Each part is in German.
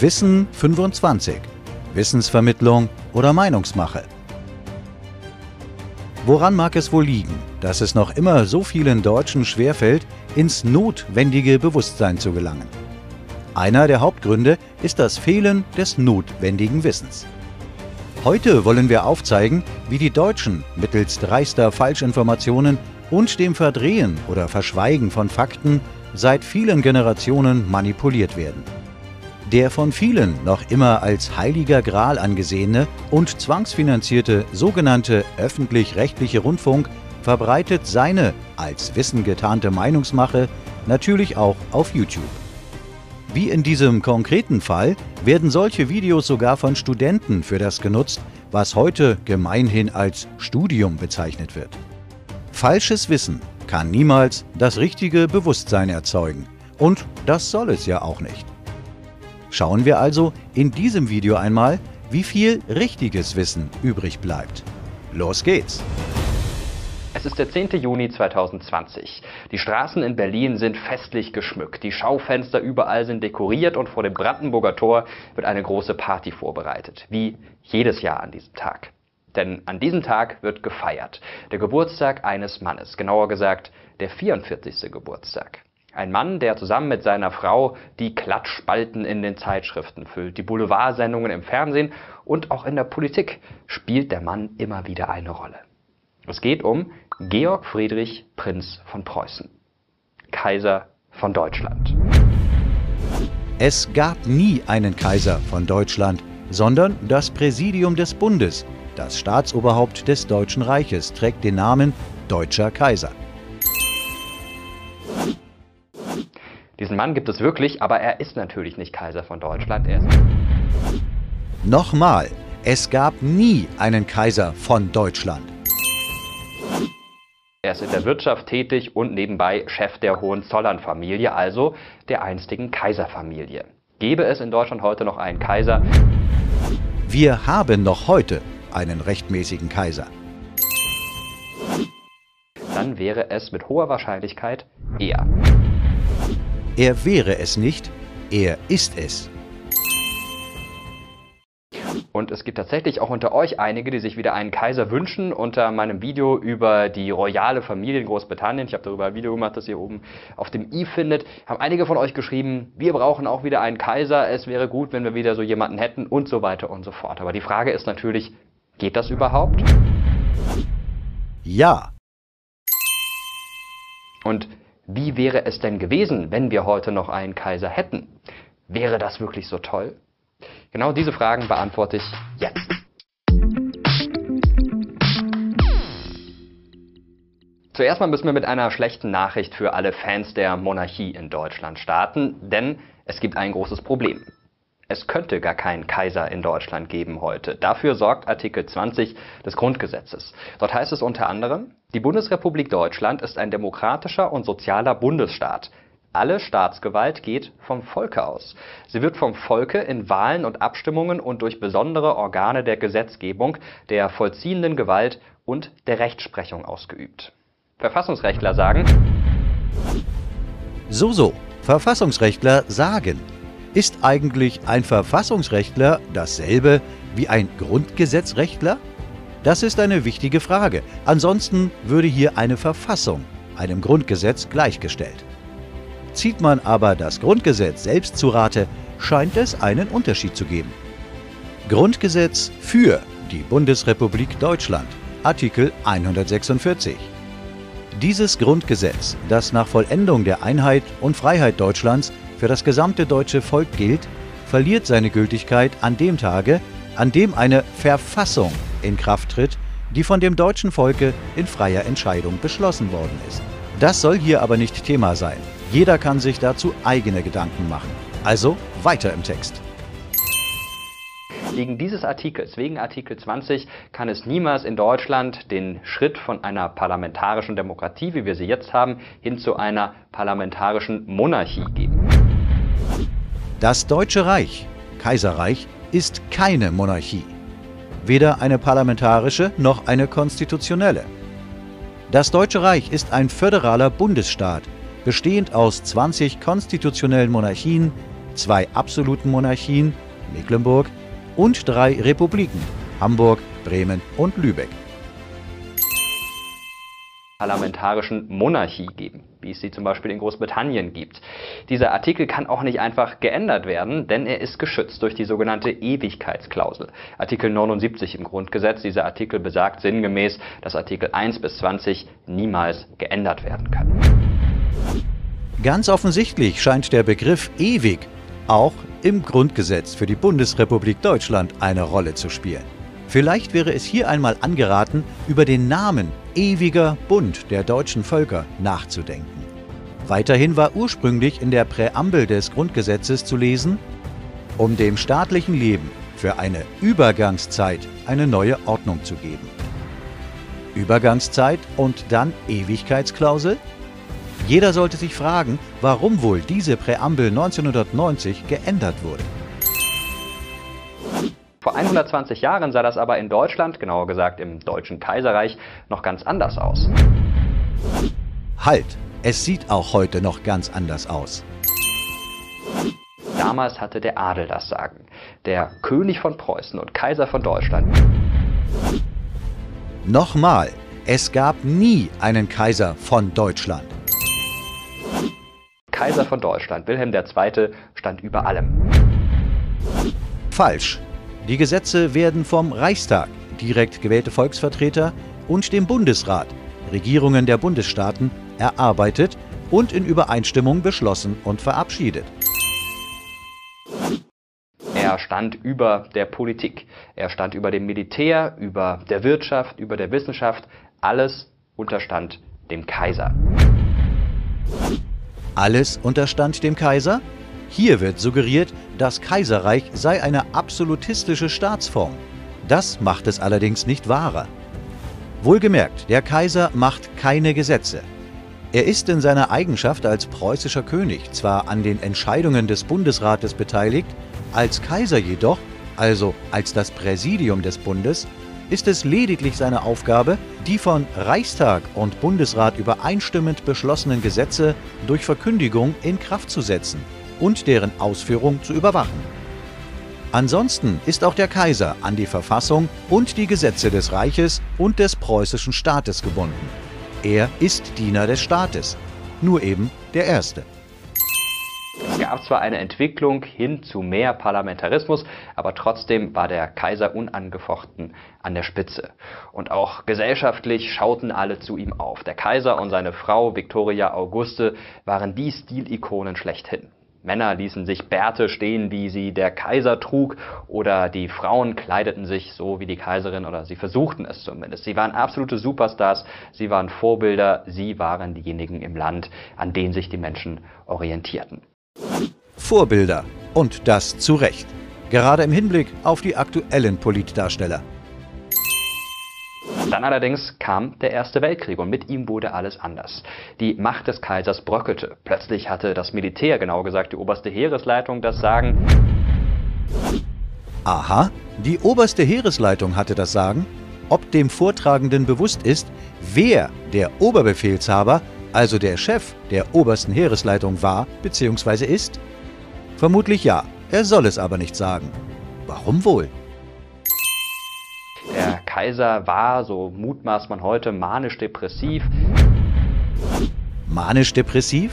Wissen 25. Wissensvermittlung oder Meinungsmache. Woran mag es wohl liegen, dass es noch immer so vielen Deutschen schwerfällt, ins notwendige Bewusstsein zu gelangen? Einer der Hauptgründe ist das Fehlen des notwendigen Wissens. Heute wollen wir aufzeigen, wie die Deutschen mittels dreister Falschinformationen und dem Verdrehen oder Verschweigen von Fakten seit vielen Generationen manipuliert werden. Der von vielen noch immer als heiliger Gral angesehene und zwangsfinanzierte sogenannte öffentlich-rechtliche Rundfunk verbreitet seine als Wissen getarnte Meinungsmache natürlich auch auf YouTube. Wie in diesem konkreten Fall werden solche Videos sogar von Studenten für das genutzt, was heute gemeinhin als Studium bezeichnet wird. Falsches Wissen kann niemals das richtige Bewusstsein erzeugen. Und das soll es ja auch nicht. Schauen wir also in diesem Video einmal, wie viel richtiges Wissen übrig bleibt. Los geht's! Es ist der 10. Juni 2020. Die Straßen in Berlin sind festlich geschmückt. Die Schaufenster überall sind dekoriert und vor dem Brandenburger Tor wird eine große Party vorbereitet. Wie jedes Jahr an diesem Tag. Denn an diesem Tag wird gefeiert. Der Geburtstag eines Mannes. Genauer gesagt, der 44. Geburtstag. Ein Mann, der zusammen mit seiner Frau die Klatschspalten in den Zeitschriften füllt, die Boulevardsendungen im Fernsehen und auch in der Politik spielt der Mann immer wieder eine Rolle. Es geht um Georg Friedrich Prinz von Preußen, Kaiser von Deutschland. Es gab nie einen Kaiser von Deutschland, sondern das Präsidium des Bundes, das Staatsoberhaupt des Deutschen Reiches, trägt den Namen Deutscher Kaiser. Mann gibt es wirklich, aber er ist natürlich nicht Kaiser von Deutschland. Nochmal, es gab nie einen Kaiser von Deutschland. Er ist in der Wirtschaft tätig und nebenbei Chef der Hohenzollern-Familie, also der einstigen Kaiserfamilie. Gäbe es in Deutschland heute noch einen Kaiser? Wir haben noch heute einen rechtmäßigen Kaiser. Dann wäre es mit hoher Wahrscheinlichkeit er. Er wäre es nicht, er ist es. Und es gibt tatsächlich auch unter euch einige, die sich wieder einen Kaiser wünschen. Unter meinem Video über die royale Familie in Großbritannien, ich habe darüber ein Video gemacht, das ihr oben auf dem i findet, haben einige von euch geschrieben, wir brauchen auch wieder einen Kaiser, es wäre gut, wenn wir wieder so jemanden hätten und so weiter und so fort. Aber die Frage ist natürlich, geht das überhaupt? Ja. Und wie wäre es denn gewesen, wenn wir heute noch einen Kaiser hätten? Wäre das wirklich so toll? Genau diese Fragen beantworte ich jetzt. Zuerst mal müssen wir mit einer schlechten Nachricht für alle Fans der Monarchie in Deutschland starten, denn es gibt ein großes Problem. Es könnte gar keinen Kaiser in Deutschland geben heute. Dafür sorgt Artikel 20 des Grundgesetzes. Dort heißt es unter anderem, die Bundesrepublik Deutschland ist ein demokratischer und sozialer Bundesstaat. Alle Staatsgewalt geht vom Volke aus. Sie wird vom Volke in Wahlen und Abstimmungen und durch besondere Organe der Gesetzgebung, der vollziehenden Gewalt und der Rechtsprechung ausgeübt. Verfassungsrechtler sagen, So, so, Verfassungsrechtler sagen. Ist eigentlich ein Verfassungsrechtler dasselbe wie ein Grundgesetzrechtler? Das ist eine wichtige Frage. Ansonsten würde hier eine Verfassung einem Grundgesetz gleichgestellt. Zieht man aber das Grundgesetz selbst zu Rate, scheint es einen Unterschied zu geben. Grundgesetz für die Bundesrepublik Deutschland, Artikel 146. Dieses Grundgesetz, das nach Vollendung der Einheit und Freiheit Deutschlands für das gesamte deutsche Volk gilt, verliert seine Gültigkeit an dem Tage, an dem eine Verfassung in Kraft tritt, die von dem deutschen Volke in freier Entscheidung beschlossen worden ist. Das soll hier aber nicht Thema sein. Jeder kann sich dazu eigene Gedanken machen. Also weiter im Text. Wegen dieses Artikels, wegen Artikel 20, kann es niemals in Deutschland den Schritt von einer parlamentarischen Demokratie, wie wir sie jetzt haben, hin zu einer parlamentarischen Monarchie geben. Das Deutsche Reich, Kaiserreich, ist keine Monarchie. Weder eine parlamentarische noch eine konstitutionelle. Das Deutsche Reich ist ein föderaler Bundesstaat, bestehend aus 20 konstitutionellen Monarchien, zwei absoluten Monarchien, Mecklenburg, und drei Republiken, Hamburg, Bremen und Lübeck parlamentarischen Monarchie geben, wie es sie zum Beispiel in Großbritannien gibt. Dieser Artikel kann auch nicht einfach geändert werden, denn er ist geschützt durch die sogenannte Ewigkeitsklausel. Artikel 79 im Grundgesetz, dieser Artikel besagt sinngemäß, dass Artikel 1 bis 20 niemals geändert werden können. Ganz offensichtlich scheint der Begriff ewig auch im Grundgesetz für die Bundesrepublik Deutschland eine Rolle zu spielen. Vielleicht wäre es hier einmal angeraten, über den Namen Ewiger Bund der deutschen Völker nachzudenken. Weiterhin war ursprünglich in der Präambel des Grundgesetzes zu lesen, um dem staatlichen Leben für eine Übergangszeit eine neue Ordnung zu geben. Übergangszeit und dann Ewigkeitsklausel? Jeder sollte sich fragen, warum wohl diese Präambel 1990 geändert wurde. Vor 120 Jahren sah das aber in Deutschland, genauer gesagt im Deutschen Kaiserreich, noch ganz anders aus. Halt! Es sieht auch heute noch ganz anders aus. Damals hatte der Adel das Sagen. Der König von Preußen und Kaiser von Deutschland. Nochmal, es gab nie einen Kaiser von Deutschland. Kaiser von Deutschland, Wilhelm II., stand über allem. Falsch. Die Gesetze werden vom Reichstag, direkt gewählte Volksvertreter, und dem Bundesrat, Regierungen der Bundesstaaten, erarbeitet und in Übereinstimmung beschlossen und verabschiedet. Er stand über der Politik, er stand über dem Militär, über der Wirtschaft, über der Wissenschaft, alles unterstand dem Kaiser. Alles unterstand dem Kaiser? Hier wird suggeriert, das Kaiserreich sei eine absolutistische Staatsform. Das macht es allerdings nicht wahrer. Wohlgemerkt, der Kaiser macht keine Gesetze. Er ist in seiner Eigenschaft als preußischer König zwar an den Entscheidungen des Bundesrates beteiligt, als Kaiser jedoch, also als das Präsidium des Bundes, ist es lediglich seine Aufgabe, die von Reichstag und Bundesrat übereinstimmend beschlossenen Gesetze durch Verkündigung in Kraft zu setzen und deren Ausführung zu überwachen. Ansonsten ist auch der Kaiser an die Verfassung und die Gesetze des Reiches und des preußischen Staates gebunden. Er ist Diener des Staates, nur eben der Erste. Es gab zwar eine Entwicklung hin zu mehr Parlamentarismus, aber trotzdem war der Kaiser unangefochten an der Spitze. Und auch gesellschaftlich schauten alle zu ihm auf. Der Kaiser und seine Frau Victoria Auguste waren die Stilikonen schlechthin. Männer ließen sich Bärte stehen, wie sie der Kaiser trug, oder die Frauen kleideten sich so wie die Kaiserin, oder sie versuchten es zumindest. Sie waren absolute Superstars, sie waren Vorbilder, sie waren diejenigen im Land, an denen sich die Menschen orientierten. Vorbilder. Und das zu Recht. Gerade im Hinblick auf die aktuellen Politdarsteller. Dann allerdings kam der Erste Weltkrieg und mit ihm wurde alles anders. Die Macht des Kaisers bröckelte. Plötzlich hatte das Militär, genauer gesagt die oberste Heeresleitung, das Sagen. Aha, die oberste Heeresleitung hatte das Sagen? Ob dem Vortragenden bewusst ist, wer der Oberbefehlshaber, also der Chef der obersten Heeresleitung war bzw. ist? Vermutlich ja, er soll es aber nicht sagen. Warum wohl? Kaiser war, so mutmaßt man heute, manisch-depressiv. Manisch-depressiv?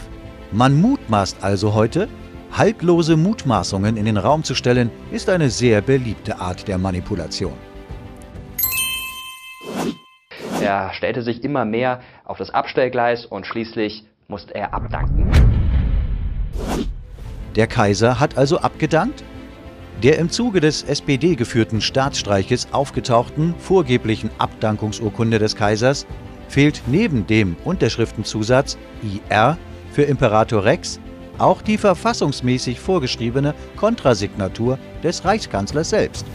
Man mutmaßt also heute? Haltlose Mutmaßungen in den Raum zu stellen, ist eine sehr beliebte Art der Manipulation. Er stellte sich immer mehr auf das Abstellgleis und schließlich musste er abdanken. Der Kaiser hat also abgedankt? Der im Zuge des SPD-geführten Staatsstreiches aufgetauchten vorgeblichen Abdankungsurkunde des Kaisers fehlt neben dem Unterschriftenzusatz IR für Imperator Rex auch die verfassungsmäßig vorgeschriebene Kontrasignatur des Reichskanzlers selbst.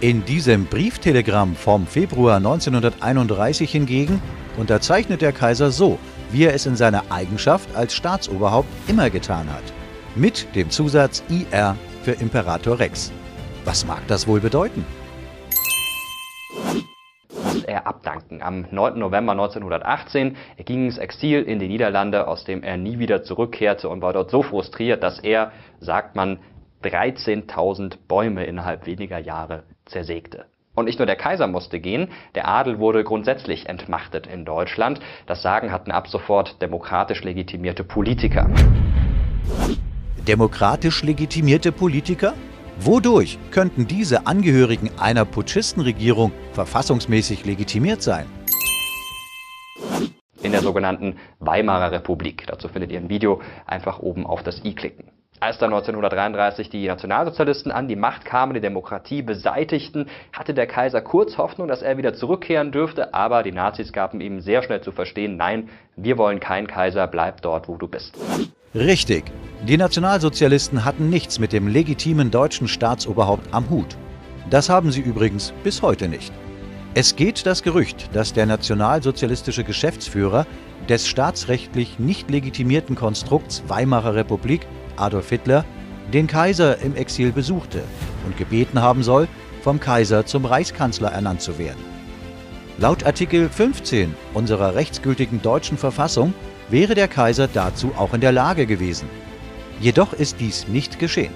In diesem Brieftelegramm vom Februar 1931 hingegen unterzeichnet der Kaiser so, wie er es in seiner Eigenschaft als Staatsoberhaupt immer getan hat, mit dem Zusatz IR für Imperator Rex. Was mag das wohl bedeuten? Er er abdanken. Am 9. November 1918 er ging ins Exil in die Niederlande, aus dem er nie wieder zurückkehrte und war dort so frustriert, dass er, sagt man, 13.000 Bäume innerhalb weniger Jahre zersägte. Und nicht nur der Kaiser musste gehen, der Adel wurde grundsätzlich entmachtet in Deutschland. Das Sagen hatten ab sofort demokratisch legitimierte Politiker. Demokratisch legitimierte Politiker? Wodurch könnten diese Angehörigen einer Putschistenregierung verfassungsmäßig legitimiert sein? In der sogenannten Weimarer Republik. Dazu findet ihr ein Video. Einfach oben auf das i klicken. Als dann 1933 die Nationalsozialisten an die Macht kamen, die Demokratie beseitigten, hatte der Kaiser kurz Hoffnung, dass er wieder zurückkehren dürfte, aber die Nazis gaben ihm sehr schnell zu verstehen, nein, wir wollen keinen Kaiser, bleib dort, wo du bist. Richtig. Die Nationalsozialisten hatten nichts mit dem legitimen deutschen Staatsoberhaupt am Hut. Das haben sie übrigens bis heute nicht. Es geht das Gerücht, dass der nationalsozialistische Geschäftsführer des staatsrechtlich nicht legitimierten Konstrukts Weimarer Republik Adolf Hitler den Kaiser im Exil besuchte und gebeten haben soll, vom Kaiser zum Reichskanzler ernannt zu werden. Laut Artikel 15 unserer rechtsgültigen deutschen Verfassung wäre der Kaiser dazu auch in der Lage gewesen. Jedoch ist dies nicht geschehen.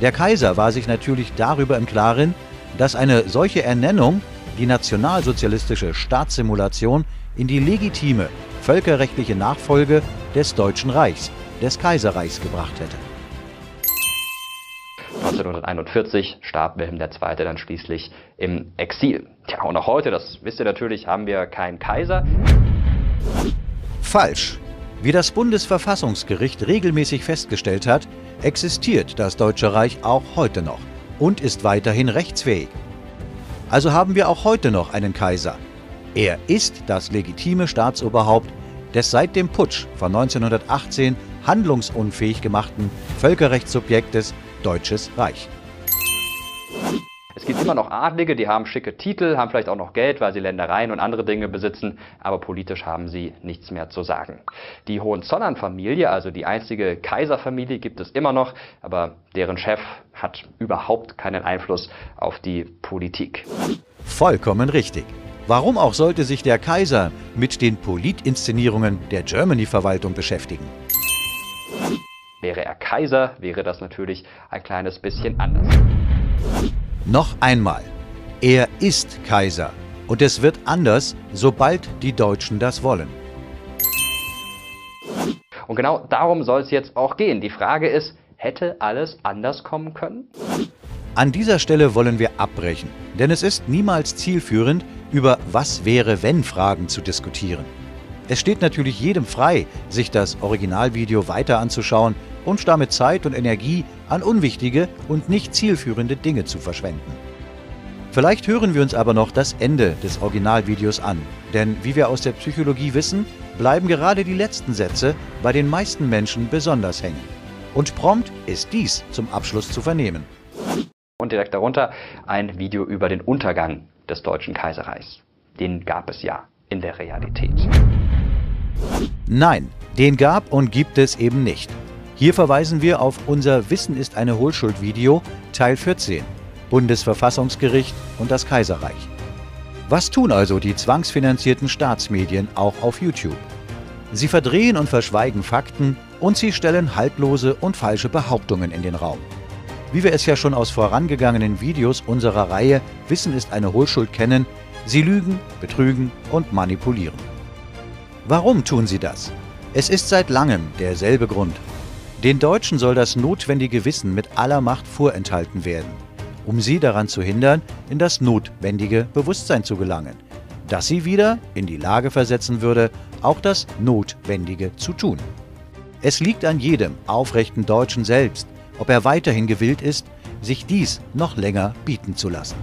Der Kaiser war sich natürlich darüber im Klaren, dass eine solche Ernennung die nationalsozialistische Staatssimulation in die legitime völkerrechtliche Nachfolge des Deutschen Reichs des Kaiserreichs gebracht hätte. 1941 starb Wilhelm II. dann schließlich im Exil. Tja, und auch heute, das wisst ihr natürlich, haben wir keinen Kaiser. Falsch. Wie das Bundesverfassungsgericht regelmäßig festgestellt hat, existiert das Deutsche Reich auch heute noch und ist weiterhin rechtsfähig. Also haben wir auch heute noch einen Kaiser. Er ist das legitime Staatsoberhaupt des seit dem Putsch von 1918 handlungsunfähig gemachten Völkerrechtssubjektes Deutsches Reich. Es gibt immer noch Adlige, die haben schicke Titel, haben vielleicht auch noch Geld, weil sie Ländereien und andere Dinge besitzen, aber politisch haben sie nichts mehr zu sagen. Die Hohenzollern-Familie, also die einzige Kaiserfamilie, gibt es immer noch, aber deren Chef hat überhaupt keinen Einfluss auf die Politik. Vollkommen richtig. Warum auch sollte sich der Kaiser mit den Politinszenierungen der Germany-Verwaltung beschäftigen? Wäre er Kaiser, wäre das natürlich ein kleines bisschen anders. Noch einmal, er ist Kaiser und es wird anders, sobald die Deutschen das wollen. Und genau darum soll es jetzt auch gehen. Die Frage ist, hätte alles anders kommen können? An dieser Stelle wollen wir abbrechen, denn es ist niemals zielführend, über Was wäre wenn Fragen zu diskutieren. Es steht natürlich jedem frei, sich das Originalvideo weiter anzuschauen und damit Zeit und Energie an unwichtige und nicht zielführende Dinge zu verschwenden. Vielleicht hören wir uns aber noch das Ende des Originalvideos an, denn wie wir aus der Psychologie wissen, bleiben gerade die letzten Sätze bei den meisten Menschen besonders hängen. Und prompt ist dies zum Abschluss zu vernehmen. Und direkt darunter ein Video über den Untergang des Deutschen Kaiserreichs. Den gab es ja in der Realität. Nein, den gab und gibt es eben nicht. Hier verweisen wir auf unser Wissen ist eine Hohlschuld Video Teil 14 Bundesverfassungsgericht und das Kaiserreich. Was tun also die zwangsfinanzierten Staatsmedien auch auf YouTube? Sie verdrehen und verschweigen Fakten und sie stellen haltlose und falsche Behauptungen in den Raum. Wie wir es ja schon aus vorangegangenen Videos unserer Reihe Wissen ist eine Hohlschuld kennen, sie lügen, betrügen und manipulieren. Warum tun sie das? Es ist seit langem derselbe Grund. Den Deutschen soll das notwendige Wissen mit aller Macht vorenthalten werden, um sie daran zu hindern, in das notwendige Bewusstsein zu gelangen, das sie wieder in die Lage versetzen würde, auch das Notwendige zu tun. Es liegt an jedem aufrechten Deutschen selbst, ob er weiterhin gewillt ist, sich dies noch länger bieten zu lassen.